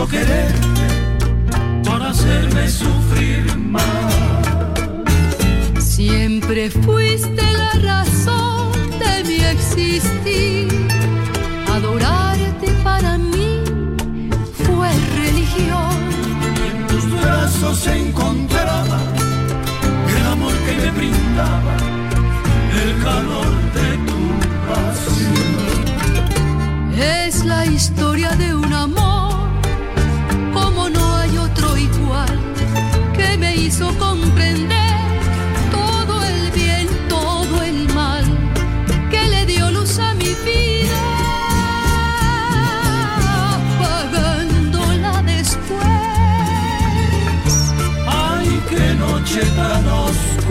quiso querer.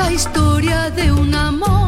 la historia de un amor.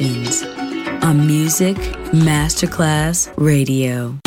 Of emotions. On Music Masterclass Radio.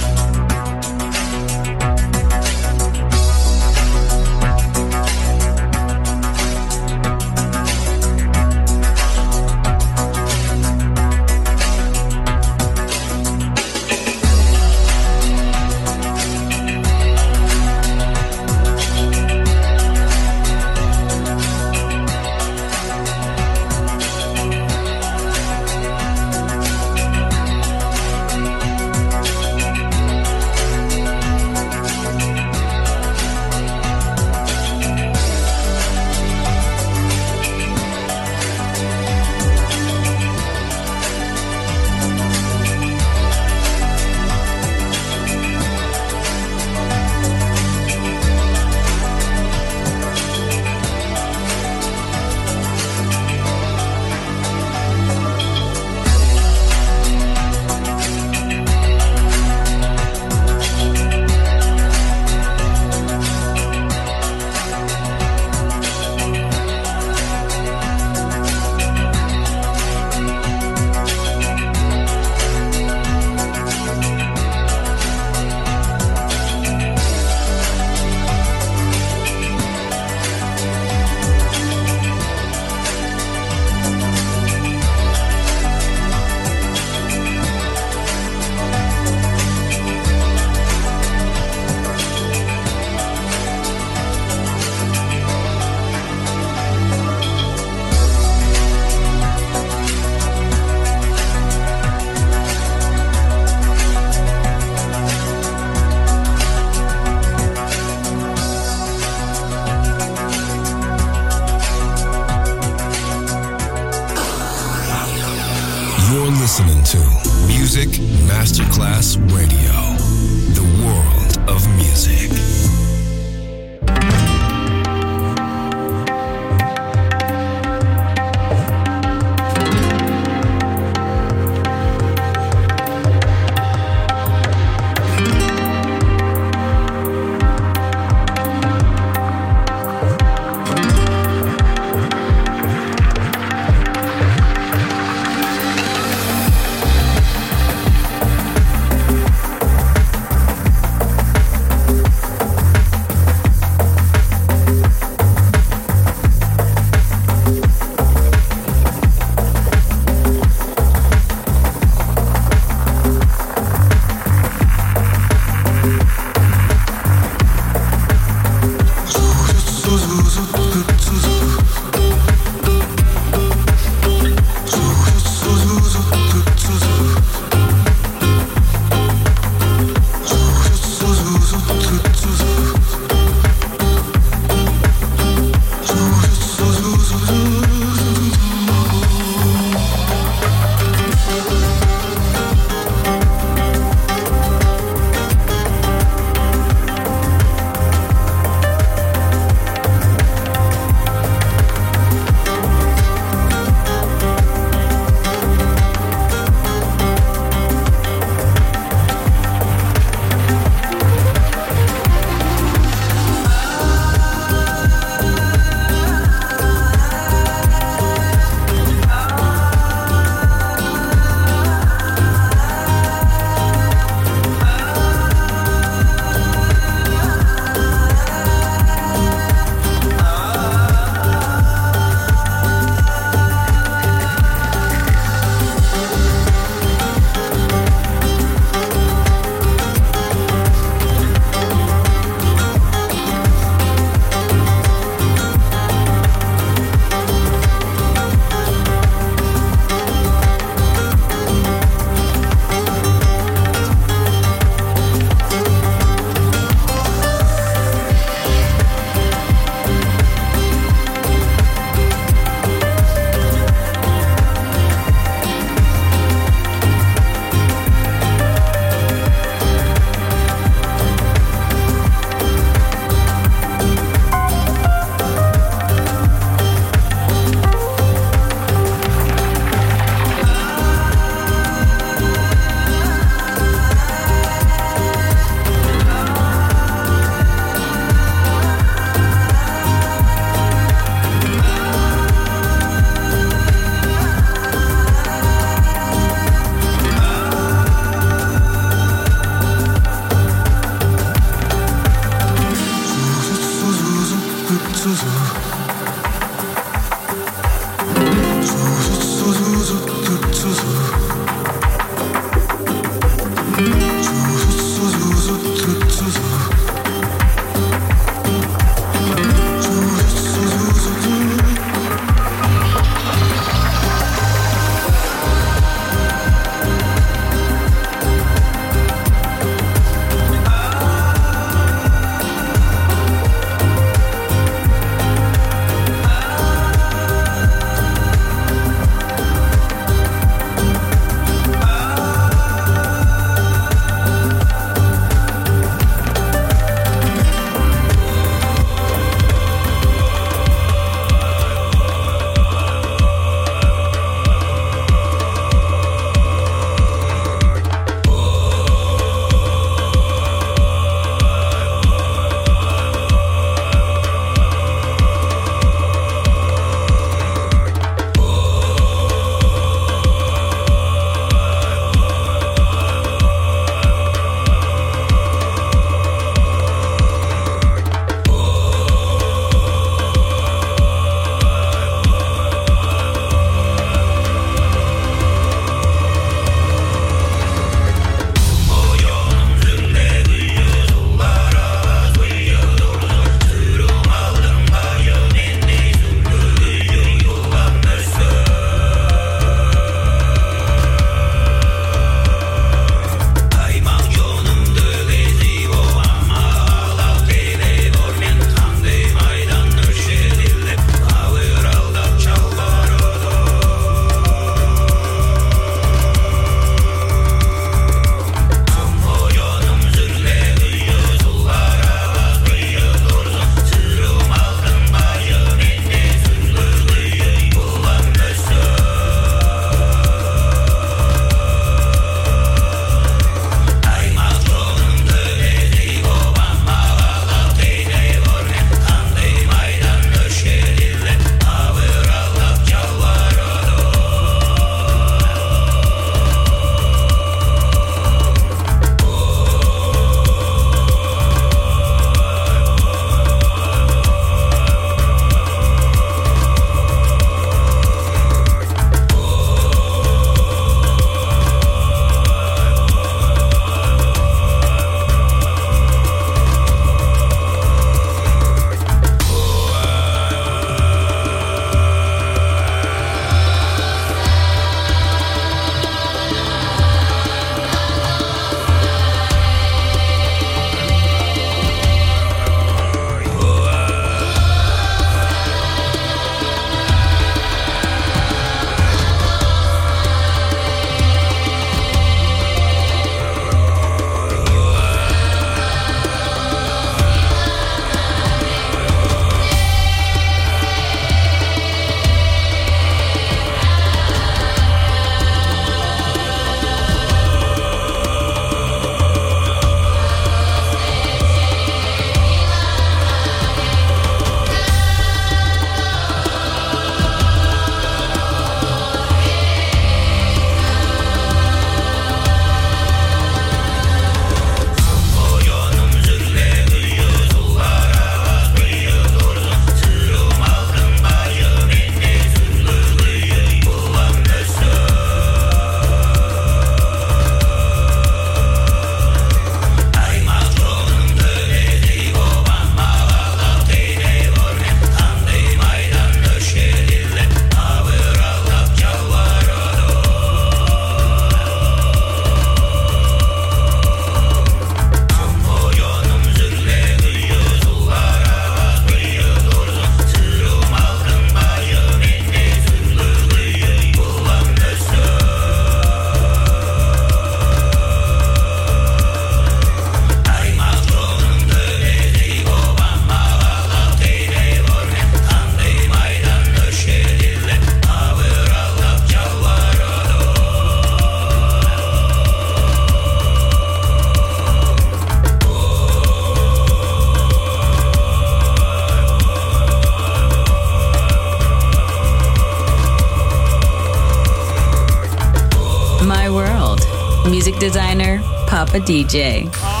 Designer, Papa DJ.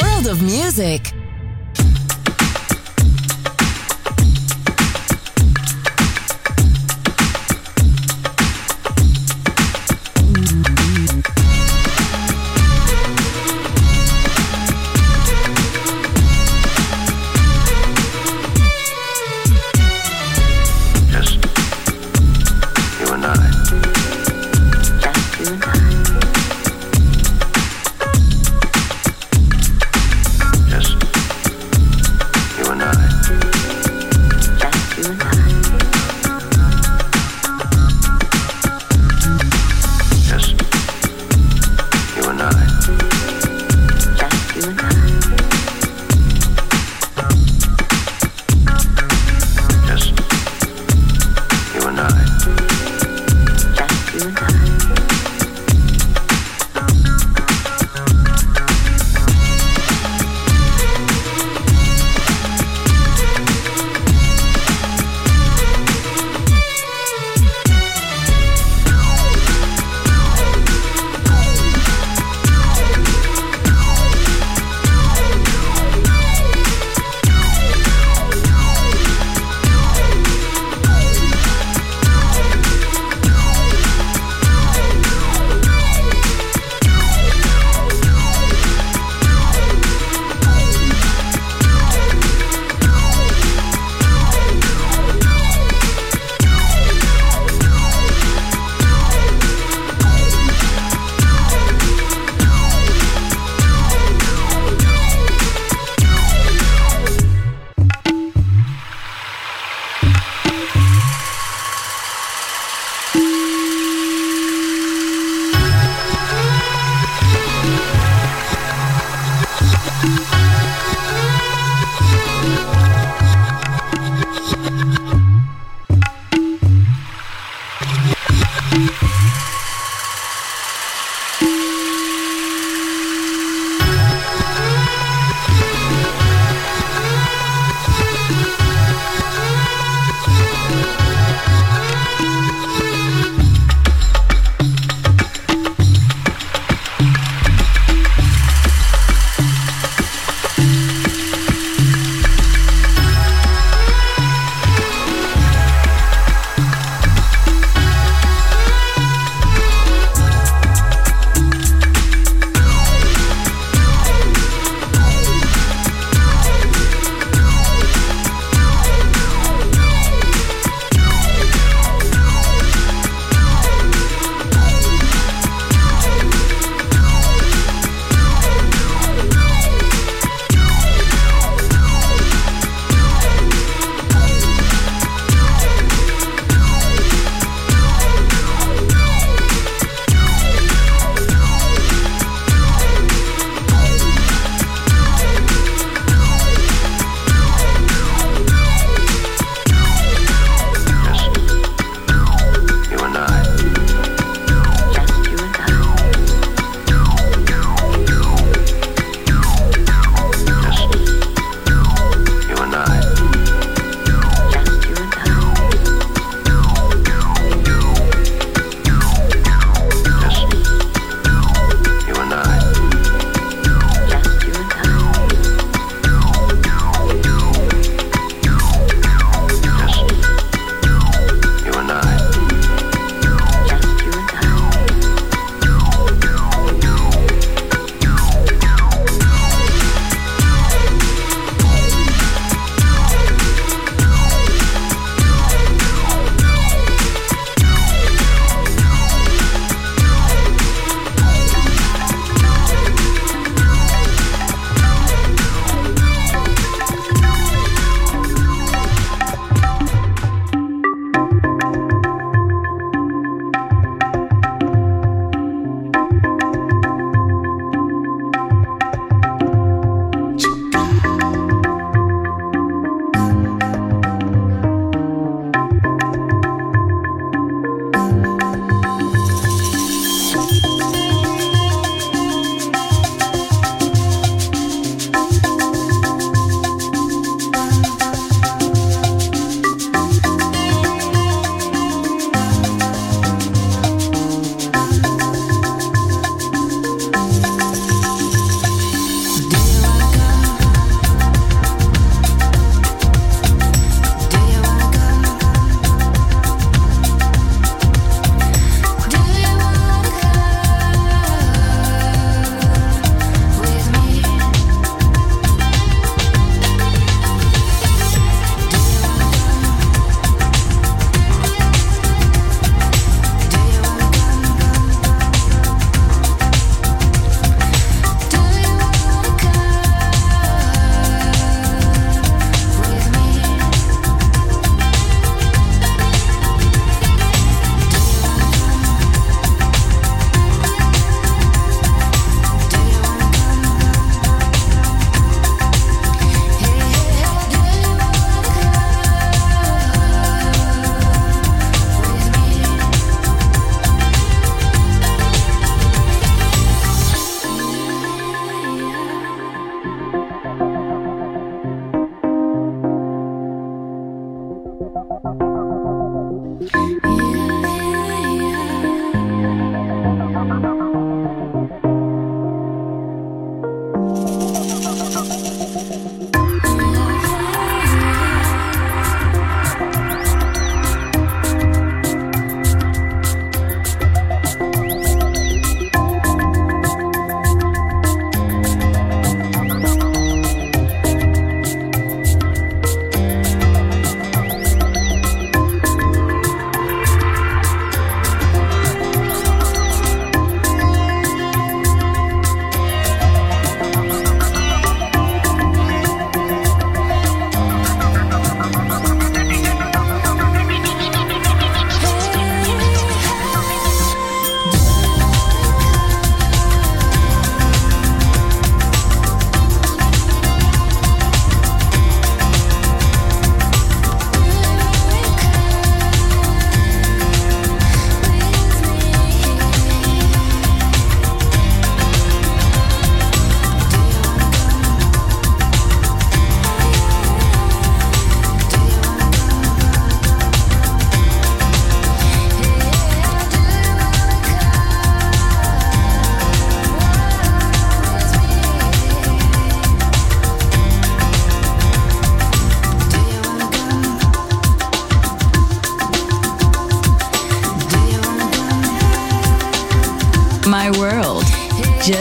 World of music.